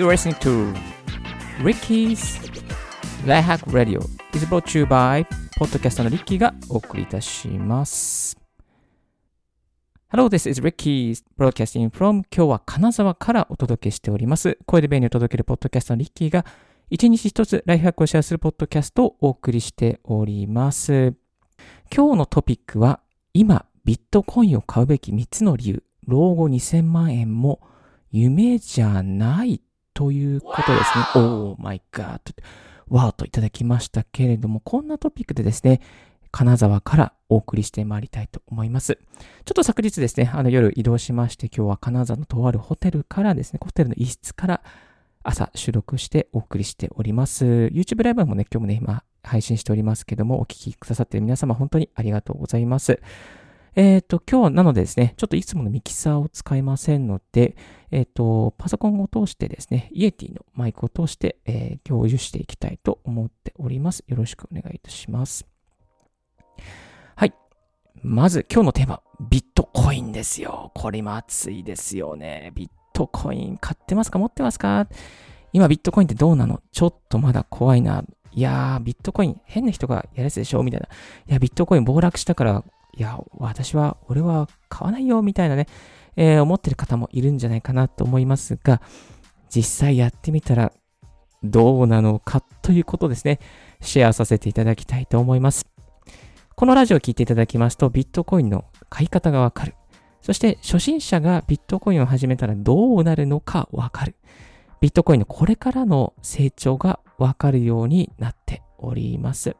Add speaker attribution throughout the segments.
Speaker 1: You're listening to Ricky's Life Hack Radio is brought to you by ポッドキャストのリッキーがお送りいたします。Hello, this is Ricky broadcasting from 今日は金沢からお届けしております。声で便利を届けるポッドキャストのリッキーが一日一つライフハックをシェアするポッドキャストをお送りしております。今日のトピックは今ビットコインを買うべき3つの理由、老後2000万円も夢じゃないということですね。Oh my god. わーといただきましたけれども、こんなトピックでですね、金沢からお送りしてまいりたいと思います。ちょっと昨日ですね、あの夜移動しまして、今日は金沢のとあるホテルからですね、ホテルの一室から朝収録してお送りしております。YouTube ライブもね、今日もね、今配信しておりますけども、お聞きくださっている皆様、本当にありがとうございます。えっ、と、今日なのでですね、ちょっといつものミキサーを使いませんので、えっ、と、パソコンを通してですね、イエティのマイクを通して、えー共有していきたいと思っております。よろしくお願いいたします。はい。まず今日のテーマ、ビットコインですよ。これ今熱いですよね。ビットコイン買ってますか？持ってますか？今ビットコインってどうなの？ちょっとまだ怖いな。いやー、ビットコイン変な人がやるやつでしょ？みたいな。いや、ビットコイン暴落したから、いや、私は、俺は買わないよみたいなね、えー思ってる方もいるんじゃないかなと思いますが、実際やってみたらどうなのかということですね、シェアさせていただきたいと思います。このラジオを聞いていただきますと、ビットコインの買い方がわかる。そして、初心者がビットコインを始めたらどうなるのかわかる。ビットコインのこれからの成長がわかるようになっております。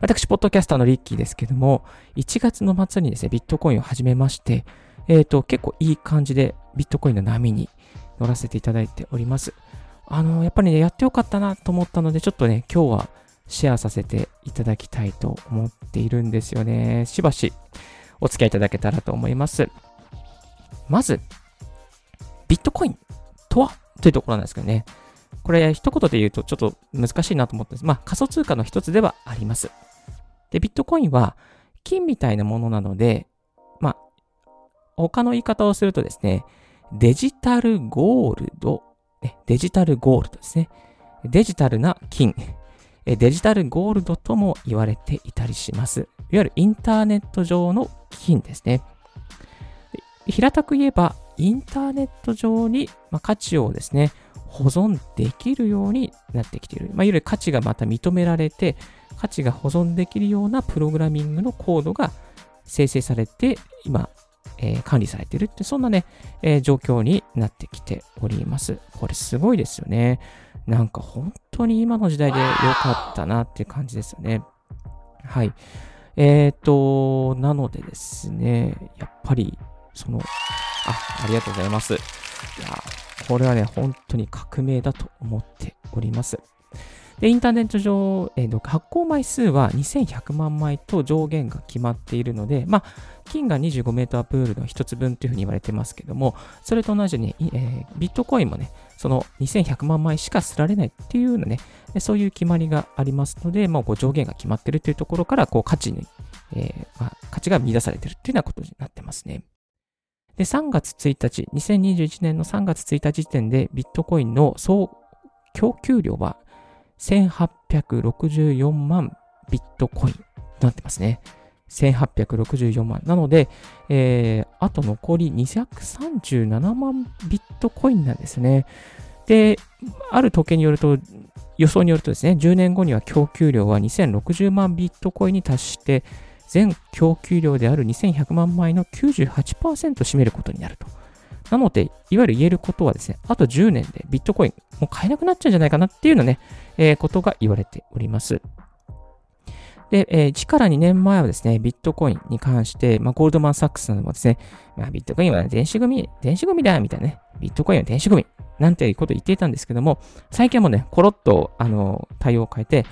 Speaker 1: 私、ポッドキャスターのリッキーですけども、1月の末にですね、ビットコインを始めまして、えっ、と、結構いい感じでビットコインの波に乗らせていただいております。あの、やっぱりね、やってよかったなと思ったので、ちょっとね、今日はシェアさせていただきたいと思っているんですよね。しばしお付き合いいただけたらと思います。まず、ビットコインとはというところなんですけどね。これ、一言で言うとちょっと難しいなと思ってます。まあ、仮想通貨の一つではあります。で、ビットコインは金みたいなものなので、まあ、他の言い方をするとですね、デジタルゴールド、デジタルゴールドですね。デジタルな金、デジタルゴールドとも言われていたりします。いわゆるインターネット上の金ですね。平たく言えば、インターネット上に、価値をですね、保存できるようになってきている。まあ、いわゆる価値がまた認められて、価値が保存できるようなプログラミングのコードが生成されて、今、えー管理されているって、そんなね、えー状況になってきております。これすごいですよね。なんか本当に今の時代で良かったなっていう感じですよね。はい。えっ、と、なのでですね、やっぱり、その、あ、ありがとうございます。いや、これはね、本当に革命だと思っております。で、インターネット上、えー発行枚数は2100万枚と上限が決まっているので、まあ、金が25メータープールの一つ分というふうに言われてますけども、それと同じように、えービットコインもね、その2100万枚しかすられないっていうようなね、そういう決まりがありますので、まあ、こう上限が決まってるというところから、こう価値に、えーまあ、価値が見出されているというようなことになってますね。で、3月1日、2021年の3月1日時点でビットコインの総供給量は1864万ビットコインとなってますね。1864万。なので、えー、あと残り237万ビットコインなんですね。で、ある統計によると、予想によるとですね、10年後には供給量は2060万ビットコインに達して、全供給量である2100万枚の98%占めることになると。なので、いわゆる言えることはですね、あと10年でビットコイン、もう買えなくなっちゃうんじゃないかなっていうのね、えーことが言われております。で、えー、1から2年前はですね、ビットコインに関して、まあ、ゴールドマン・サックスなどもですね、まあ、ビットコインは電子ゴミ、電子ゴミだ、みたいなね、ビットコインは電子ゴミ、なんていうことを言っていたんですけども、最近はもうね、コロッと、あの、対応を変えて、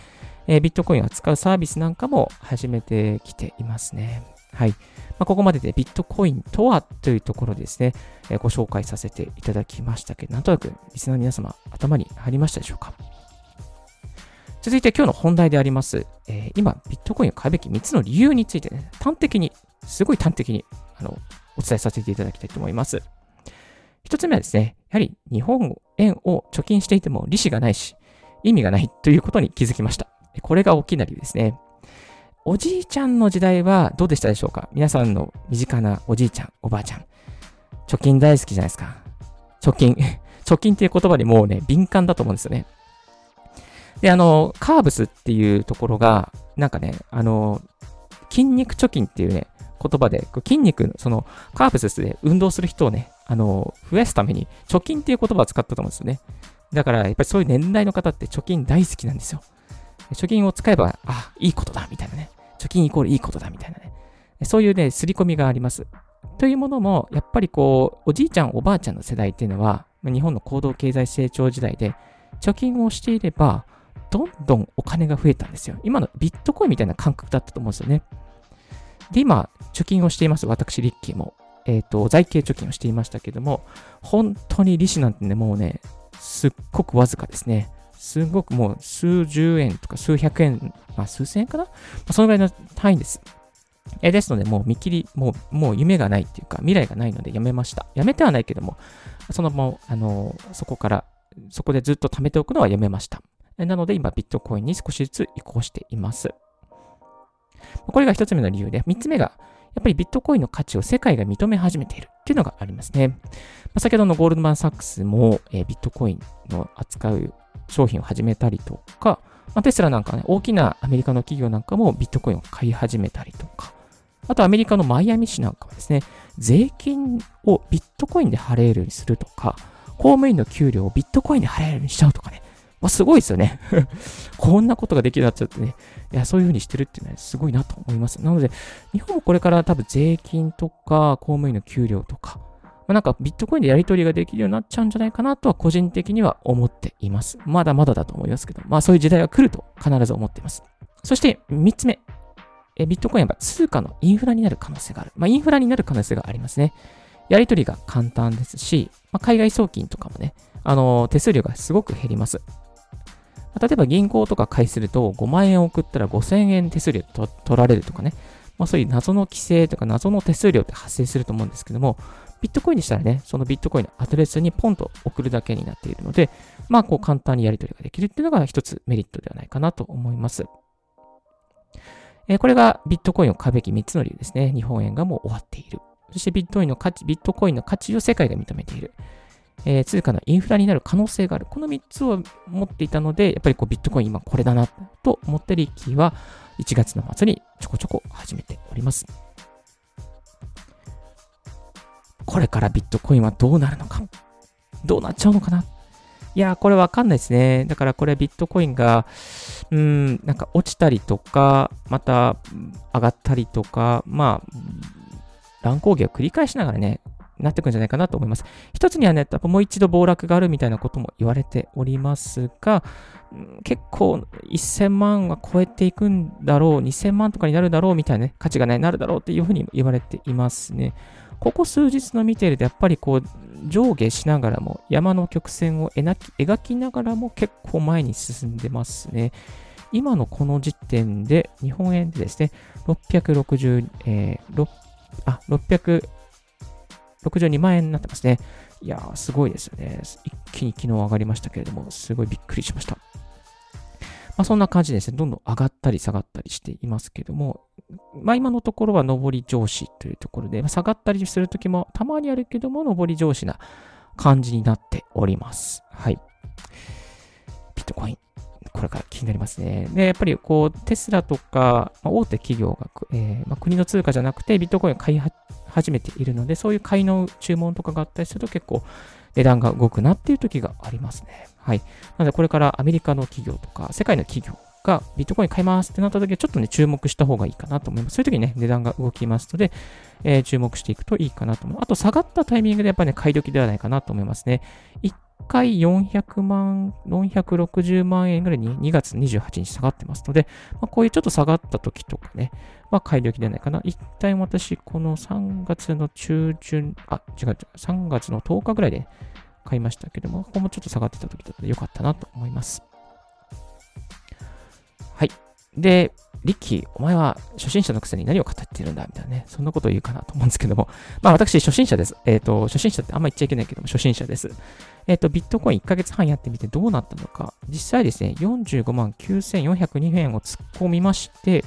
Speaker 1: えビットコインを扱うサービスなんかも始めてきていますね。はい。まあ、ここまででビットコインとはというところですね、えご紹介させていただきましたけど、なんとなくリスナーの皆様、頭に入りましたでしょうか？続いて今日の本題であります、えー今、ビットコインを買うべき3つの理由についてね、端的に、すごい端的に、あの、お伝えさせていただきたいと思います。一つ目はですね、やはり日本円を貯金していても利子がないし、意味がないということに気づきました。これが大きな理由ですね。おじいちゃんの時代はどうでしたでしょうか？皆さんの身近なおじいちゃん、おばあちゃん。貯金大好きじゃないですか。貯金。貯金っていう言葉にもうね、敏感だと思うんですよね。で、あの、カーブスっていうところが、なんかね、あの、筋肉貯金っていうね、言葉で、筋肉、その、カーブスで運動する人をね、あの、増やすために、貯金っていう言葉を使ったと思うんですよね。だから、やっぱりそういう年代の方って貯金大好きなんですよ。貯金を使えば、あ、いいことだ、みたいなね。貯金イコールいいことだ、みたいなね。そういうね、刷り込みがあります。というものも、やっぱりこう、おじいちゃん、おばあちゃんの世代っていうのは、日本の高度経済成長時代で、貯金をしていれば、どんどんお金が増えたんですよ。今のビットコインみたいな感覚だったと思うんですよね。で、今、貯金をしています。私、リッキーも。えっ、ー、と、財形貯金をしていましたけども、本当に利子なんてね、もうね、すっごくわずかですね。すごくもう数十円とか数百円、まあ数千円かな、まあ、そのぐらいの単位です。えですので、もう見切り、もう、もう夢がないっていうか、未来がないのでやめました。やめてはないけども、そのまま、あの、そこから、そこでずっと貯めておくのはやめました。なので、今、ビットコインに少しずつ移行しています。これが一つ目の理由で、三つ目が、やっぱりビットコインの価値を世界が認め始めているっていうのがありますね。まあ、先ほどのゴールドマン・サックスも、えー、ビットコインの扱う商品を始めたりとか、まあ、テスラなんかね、大きなアメリカの企業なんかもビットコインを買い始めたりとか、あとアメリカのマイアミ市なんかはですね、税金をビットコインで払えるようにするとか、公務員の給料をビットコインで払えるようにしちゃうとかね、まあ、すごいですよね こんなことができるようになっちゃってね。いや、そういうふうにしてるっていうのはすごいなと思います。なので、日本もこれから多分税金とか、公務員の給料とか、まあ、なんかビットコインでやり取りができるようになっちゃうんじゃないかなとは個人的には思っています。まだまだだと思いますけど、まあそういう時代が来ると必ず思っています。そして3つ目。えビットコインは通貨のインフラになる可能性がある。まあインフラになる可能性がありますね。やり取りが簡単ですし、まあ、海外送金とかもね、あの手数料がすごく減ります。例えば銀行とか買いすると5万円送ったら5000円手数料と取られるとかね、まあ、そういう謎の規制とか謎の手数料って発生すると思うんですけども、ビットコインにしたらね、そのビットコインのアドレスにポンと送るだけになっているので、まあ、こう簡単にやり取りができるっていうのが一つメリットではないかなと思います。えー、これがビットコインを買うべき3つの理由ですね。日本円がもう終わっている。そしてビットコインの価値、ビットコインの価値を世界が認めている。えー、通貨のインフラになる可能性がある。この3つを持っていたので、やっぱりこうビットコイン今これだなと思ってリッキーは1月の末にちょこちょこ始めております。これからビットコインはどうなるのか？どうなっちゃうのかな？いやこれわかんないですね。だからこれビットコインが、うん、なんか落ちたりとか、また上がったりとか、まあ、乱高下を繰り返しながらね、なってくんじゃないかなと思います。一つにはね、やっぱもう一度暴落があるみたいなことも言われておりますが、結構1000万は超えていくんだろう、2000万とかになるだろうみたいなね、価値がね、なるだろうっていうふうに言われていますね。ここ数日の見ていると、やっぱりこう、上下しながらも、山の曲線を描きながらも結構前に進んでますね。今のこの時点で、日本円でですね、660、えー、あ、62万円になってますね。いやー、すごいですよね。一気に昨日上がりましたけれども、すごいびっくりしました。まあ、そんな感じですね、どんどん上がったり下がったりしていますけども、まあ、今のところは上り上司というところで、まあ、下がったりするときもたまにあるけども、上り上司な感じになっております。はい。ビットコイン。これから気になりますね。で、やっぱりこう、テスラとか、まあ、大手企業が、えーまあ、国の通貨じゃなくてビットコインを買い始めているので、そういう買いの注文とかがあったりすると結構値段が動くなっていう時がありますね。はい。なので、これからアメリカの企業とか、世界の企業がビットコイン買いますってなった時は、ちょっとね、注目した方がいいかなと思います。そういう時にね、値段が動きますので、えー、注目していくといいかなと思います。あと、下がったタイミングでやっぱりね、買い時ではないかなと思いますね。一回400万、460万円ぐらいに2月28日下がってますので、まあ、こういうちょっと下がった時とかね、まあ、買い時ではないかな。一旦私、この3月の中旬、あ、違う違う、3月の10日ぐらいで買いましたけども、ここもちょっと下がってた時だったので良かったなと思います。はい。で、リッキー、お前は初心者のくせに何を語ってるんだ？みたいなね、そんなことを言うかなと思うんですけども、まあ私、初心者です。えっ、ー、と、初心者ってあんま言っちゃいけないけども、初心者です。えっ、ー、と、ビットコイン1ヶ月半やってみてどうなったのか、実際ですね、45万9402円を突っ込みまして、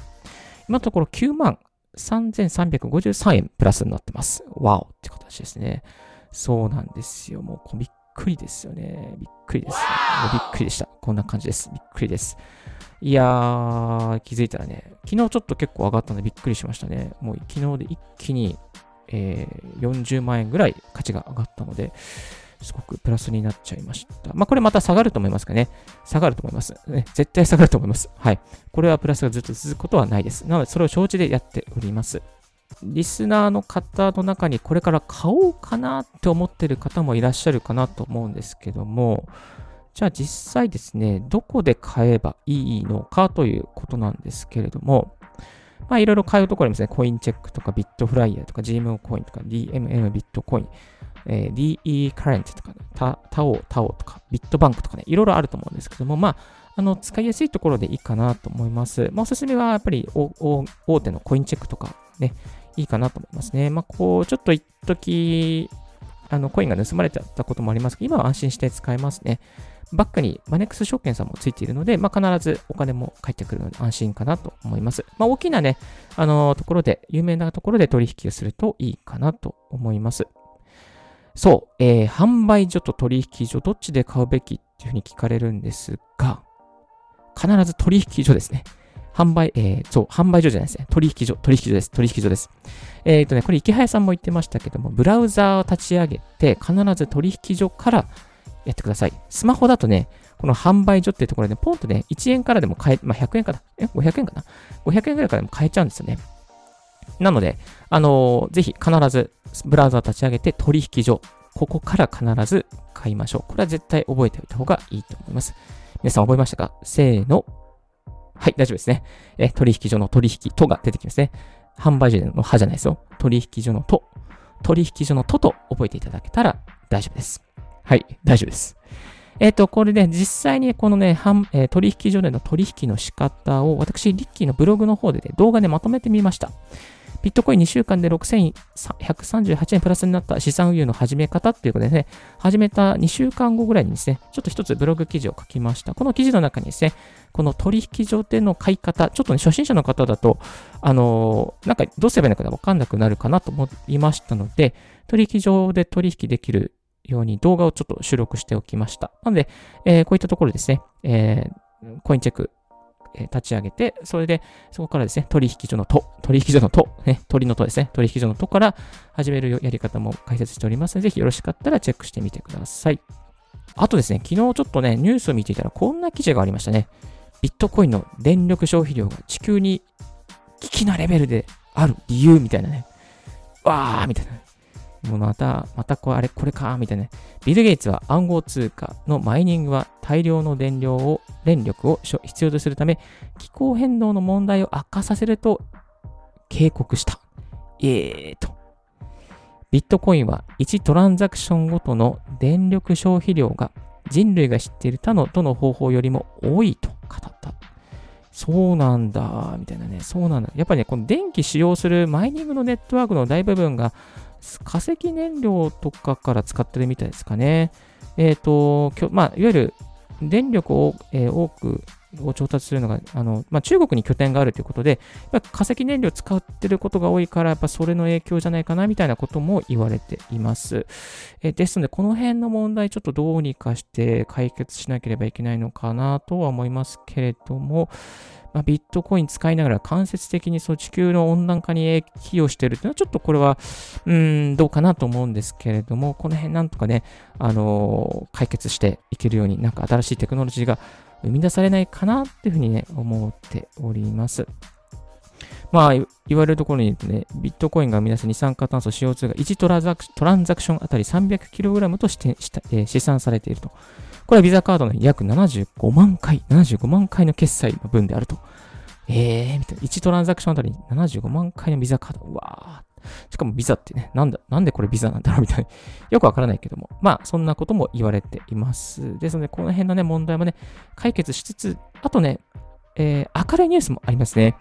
Speaker 1: 今のところ9万3353円プラスになってます。わおって形ですね。そうなんですよ。もうびっくりですよね。びっくりです、もうびっくりでした。こんな感じです。びっくりです。いやー、気づいたらね、昨日ちょっと結構上がったんでびっくりしましたね。もう昨日で一気に、えー、40万円ぐらい価値が上がったので、すごくプラスになっちゃいました。まあ、これまた下がると思いますかね。下がると思います。ね、絶対下がると思います。はい。これはプラスがずっと続くことはないです。なので、それを承知でやっております。リスナーの方の中にこれから買おうかなって思ってる方もいらっしゃるかなと思うんですけども、じゃあ実際ですね、どこで買えばいいのかということなんですけれども、まあいろいろ買うところありますね。コインチェックとかビットフライヤーとか GMO コインとか DMM ビットコイン、えー、DE カレントとか、ね、タタオ、タオとかビットバンクとかね、いろいろあると思うんですけども、まあ、あの、使いやすいところでいいかなと思います。まあ、おすすめはやっぱり大手のコインチェックとかね、いいかなと思いますね。まあ、こう、ちょっと一時あの、コインが盗まれちゃったこともありますけど、今は安心して使えますね。バックにマネックス証券さんもついているので、まあ、必ずお金も返ってくるので安心かなと思います。まあ、大きなね、あのところで、有名なところで取引をするといいかなと思います。そう、えー、販売所と取引所、どっちで買うべきっていうふうに聞かれるんですが、必ず取引所ですね。販売、えー、そう、販売所じゃないですね。取引所、取引所です。取引所です。えっ、ー、とね、これ池早さんも言ってましたけども、ブラウザーを立ち上げて、必ず取引所からやってください。スマホだとね、この販売所っていうところで、ポンとね、1円からでも買え、まあ、100円かなえ ?500 円かな ?500 円ぐらいからでも買えちゃうんですよね。なので、あのー、ぜひ必ずブラウザー立ち上げて取引所、ここから必ず買いましょう。これは絶対覚えておいた方がいいと思います。皆さん覚えましたか？せーの。はい、大丈夫ですね。え、取引所の取引とが出てきますね。販売所での派じゃないですよ。取引所のと。取引所のとと覚えていただけたら大丈夫です。はい、大丈夫です。えっ、ー、と、これ、ね、実際にこのね、えー、取引所での取引の仕方を私、リッキーのブログの方で、ね、動画でまとめてみました。ビットコイン2週間で6138円プラスになった資産運用の始め方っていうことでね、始めた2週間後ぐらいにですね、ちょっと一つブログ記事を書きました。この記事の中にですね、この取引所での買い方、ちょっとね、初心者の方だと、あのー、なんかどうすればいいのかわかんなくなるかなと思いましたので、取引所で取引できるように動画をちょっと収録しておきました。なので、えー、こういったところですね、えー、コインチェック、え立ち上げて、それで、そこからですね、取引所のと、取引所のと、ね、鳥のとですね、取引所のとから始めるやり方も解説しておりますので、ぜひよろしかったらチェックしてみてください。あとですね、昨日ちょっとね、ニュースを見ていたらこんな記事がありましたね。ビットコインの電力消費量が地球に危機なレベルである理由みたいなね。わーみたいな。もうまた、またこれ、あれ、これか、みたいな。ビル・ゲイツは暗号通貨のマイニングは大量の電量を、電力を必要とするため、気候変動の問題を悪化させると警告した。えーと。ビットコインは1トランザクションごとの電力消費量が人類が知っている他のどの方法よりも多いと語った。そうなんだ、みたいなね。そうなんだ。やっぱりね、この電気使用するマイニングのネットワークの大部分が化石燃料とかから使ってるみたいですかね。えっ、ー、と、まあ、いわゆる電力を、えー、多くを調達するのが、あのまあ、中国に拠点があるということで、やっぱ化石燃料使ってることが多いから、やっぱそれの影響じゃないかなみたいなことも言われています。えですので、この辺の問題、ちょっとどうにかして解決しなければいけないのかなとは思いますけれども、まあ、ビットコイン使いながら間接的にその地球の温暖化に寄与しているというのはちょっとこれは、うん、どうかなと思うんですけれども、この辺なんとかね、あのー、解決していけるように、なんか新しいテクノロジーが生み出されないかなっていうふうにね、思っております。まあ、言われるところに言うとね、ビットコインが生み出す二酸化炭素 CO2 が1トランザクションあたり 300kg として、えー、試算されていると。これはビザカードの約75万回、75万回の決済の分であると。えー、みたいな。1トランザクションあたり75万回のビザカード。うわー。しかもビザってね、なんだ、なんでこれビザなんだろうみたいな。よくわからないけども。まあ、そんなことも言われています。ですので、この辺のね、問題もね、解決しつつ、あとね、えー、明るいニュースもありますね。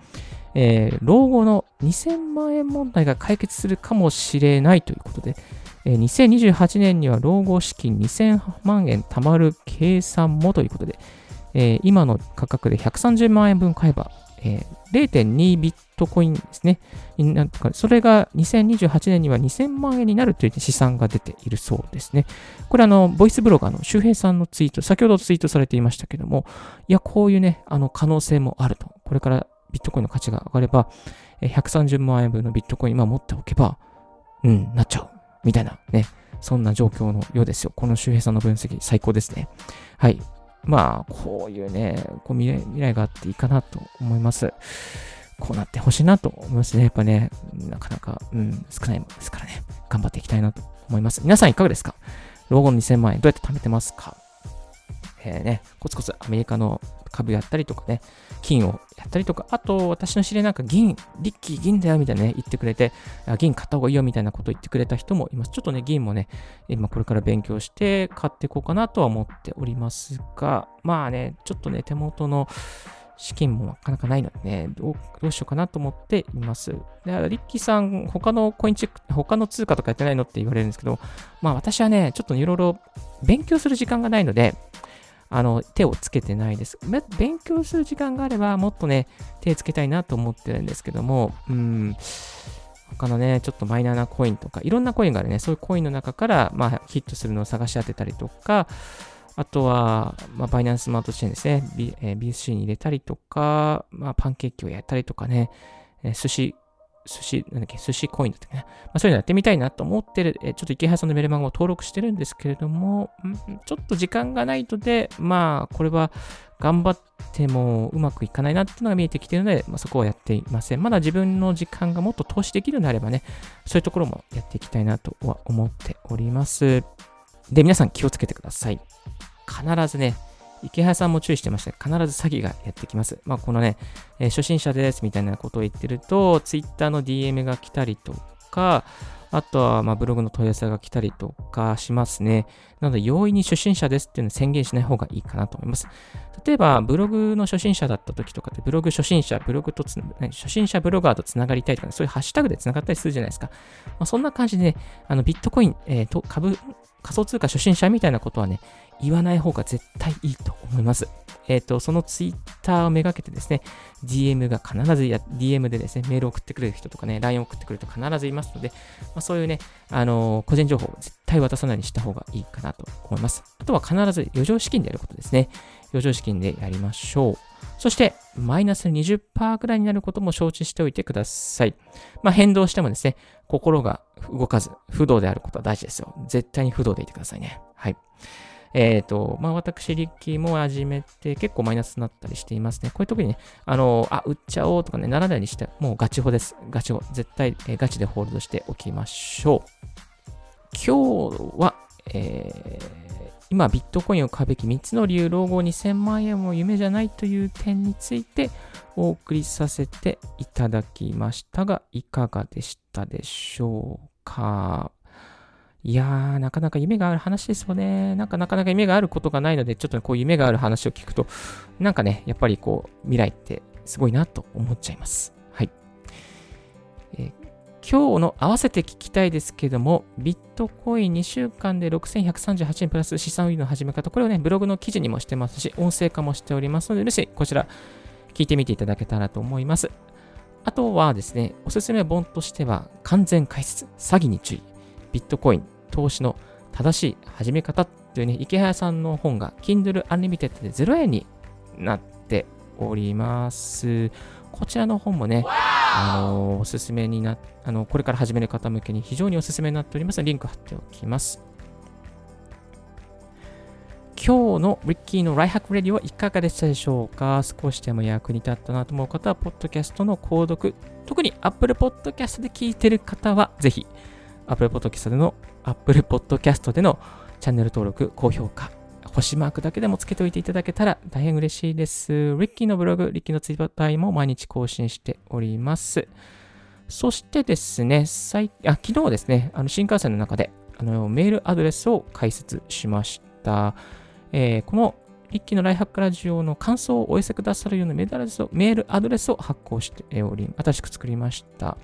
Speaker 1: えー、老後の2000万円問題が解決するかもしれないということで、えー、2028年には老後資金2000万円貯まる計算もということで、えー、今の価格で130万円分買えば、えー、0.2ビットコインですね。それが2028年には2000万円になるという試算が出ているそうですね。これあの、ボイスブロガーの周平さんのツイート、先ほどツイートされていましたけども、いや、こういうね、あの、可能性もあると。これからビットコインの価値が上がれば、130万円分のビットコイン今持っておけば、うん、なっちゃう。みたいなね。そんな状況のようですよ。この周平さんの分析、最高ですね。はい。まあ、こういうね、こう未来未来があっていいかなと思います。こうなってほしいなと思いますね。やっぱね、なかなか、うん、少ないものですからね。頑張っていきたいなと思います。皆さんいかがですか？老後の2000万円どうやって貯めてますか？えー、ね、コツコツアメリカの株やったりとかね、金をやったりとか、あと私の知りなんか銀、リッキー銀だよみたいなね、言ってくれて、銀買った方がいいよみたいなことを言ってくれた人もいます。ちょっとね、銀もね、今これから勉強して買っていこうかなとは思っておりますが、まあね、ちょっとね、手元の資金もなかなかないのでね、どうどうしようかなと思っています。で、リッキーさん、他のコインチェック、他の通貨とかやってないのって言われるんですけど、まあ私はね、ちょっといろいろ勉強する時間がないので、あの、手をつけてないです。勉強する時間があれば、もっとね、手つけたいなと思ってるんですけども、うん、他のね、ちょっとマイナーなコインとか、いろんなコインがあるね、そういうコインの中から、まあ、ヒットするのを探し当てたりとか、あとは、まあ、バイナンススマートチェーンですね、B えー、BSC に入れたりとか、まあ、パンケーキをやったりとかね、えー、寿司寿司、なんだっけ、寿司コインだったっけね。まあ、そういうのやってみたいなと思ってる、えちょっと池原さんのメルマガを登録してるんですけれども、ちょっと時間がないとで、まあ、これは頑張ってもうまくいかないなっていうのが見えてきてるので、まあ、そこはやっていません。まだ自分の時間がもっと投資できるのであればね、そういうところもやっていきたいなとは思っております。で、皆さん気をつけてください。必ずね、池原さんも注意してました。必ず詐欺がやってきます。まあ、このね、えー、初心者ですみたいなことを言ってると、Twitter の DM が来たりとか、あとは、まブログの問い合わせが来たりとかしますね。なので、容易に初心者ですっていうのを宣言しない方がいいかなと思います。例えば、ブログの初心者だった時とかって、ブログ初心者、ブログとつ、初心者ブロガーとつながりたいとか、ね、そういうハッシュタグでつながったりするじゃないですか。まあ、そんな感じでね、あのビットコイン、えー、と株、仮想通貨初心者みたいなことはね、言わない方が絶対いいと思います。えっ、ー、と、そのツイッターをめがけてですね、DM が必ずや、DM でですね、メールを送ってくれる人とかね、LINE を送ってくれると必ずいますので、まあ、そういうね、あのー、個人情報を絶対渡さないようにした方がいいかなと思います。あとは必ず余剰資金でやることですね。余剰資金でやりましょう。そして、マイナス20%くらいになることも承知しておいてください。まあ、変動してもですね、心が動かず、不動であることは大事ですよ。絶対に不動でいてくださいね。はい。えっ、ー、と、まあ、私、リッキーも始めて結構マイナスになったりしていますね。こういう時にね、あの、あ、売っちゃおうとかね、ならないにして、もうガチホです。ガチホ。絶対、えー、ガチでホールドしておきましょう。今日は、えー、今、ビットコインを買うべき3つの理由、老後2000万円も夢じゃないという点についてお送りさせていただきましたが、いかがでしたでしょうか？いやー、なかなか夢がある話ですよね。なんかなかなか夢があることがないので、ちょっとこう夢がある話を聞くと、なんかね、やっぱりこう、未来ってすごいなと思っちゃいます。はい。えー、今日の合わせて聞きたいですけども、ビットコイン2週間で6138円プラス資産運用の始め方、これをね、ブログの記事にもしてますし、音声化もしておりますので、もしこちら聞いてみていただけたらと思います。あとはですね、おすすめ本としては、完全解説、詐欺に注意。ビットコイン、投資の正しい始め方というね、池原さんの本が Kindle Unlimited で0円になっております。こちらの本もね、あのおすすめになあの、これから始める方向けに非常におすすめになっております、リンク貼っておきます。今日のリッキーのライフハックラジオはいかがでしたでしょうか？少しでも役に立ったなと思う方は、ポッドキャストの購読、特に Apple Podcast で聞いてる方は、ぜひ Apple Podcast での、Apple Podcast でのチャンネル登録、高評価、星マークだけでもつけておいていただけたら大変嬉しいです。リッキーのブログ、リッキーのツイッターも毎日更新しております。そしてですね、最あ昨日ですね、あの新幹線の中であのメールアドレスを開設しました。えー、このリッキーのライフハックラジオの感想をお寄せくださるようなメールアドレスをメールアドレスを発行しており、新しく作りました。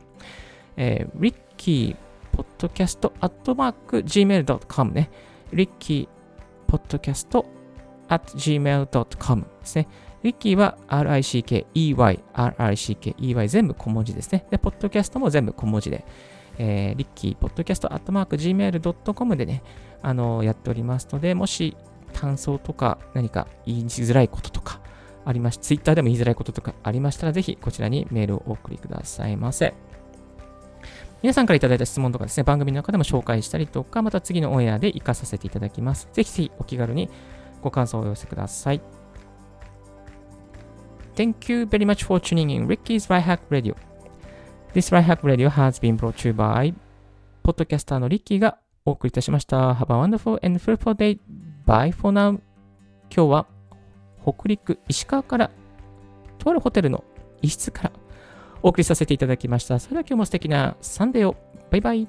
Speaker 1: えー、リッキーポッドキャストアットマーク gmail.com ね。リッキーポッドキャスト at gmail.com ですね。リッキーは RICKEY、RICKEY 全部小文字ですね。で、ポッドキャストも全部小文字で、えー、リッキーポッドキャストアットマーク Gmail.com でね、あのー、やっておりますので、もし感想とか何か言いづらいこととかありまし、Twitter でも言いづらいこととかありましたら、ぜひこちらにメールをお送りくださいませ。皆さんからいただいた質問とかですね、番組の中でも紹介したりとか、また次のオンエアで活かさせていただきます。ぜひぜひお気軽にご感想をお寄せください。Thank you very much for tuning in Ricky's Right Hack Radio. This Right Hack Radio has been brought to you by ポッドキャスターのリッキーがお送りいたしました。Have a wonderful and fruitful day. Bye for now. 今日は北陸石川からとあるホテルの一室からお送りさせていただきました。それでは今日も素敵なサンデーを。バイバイ。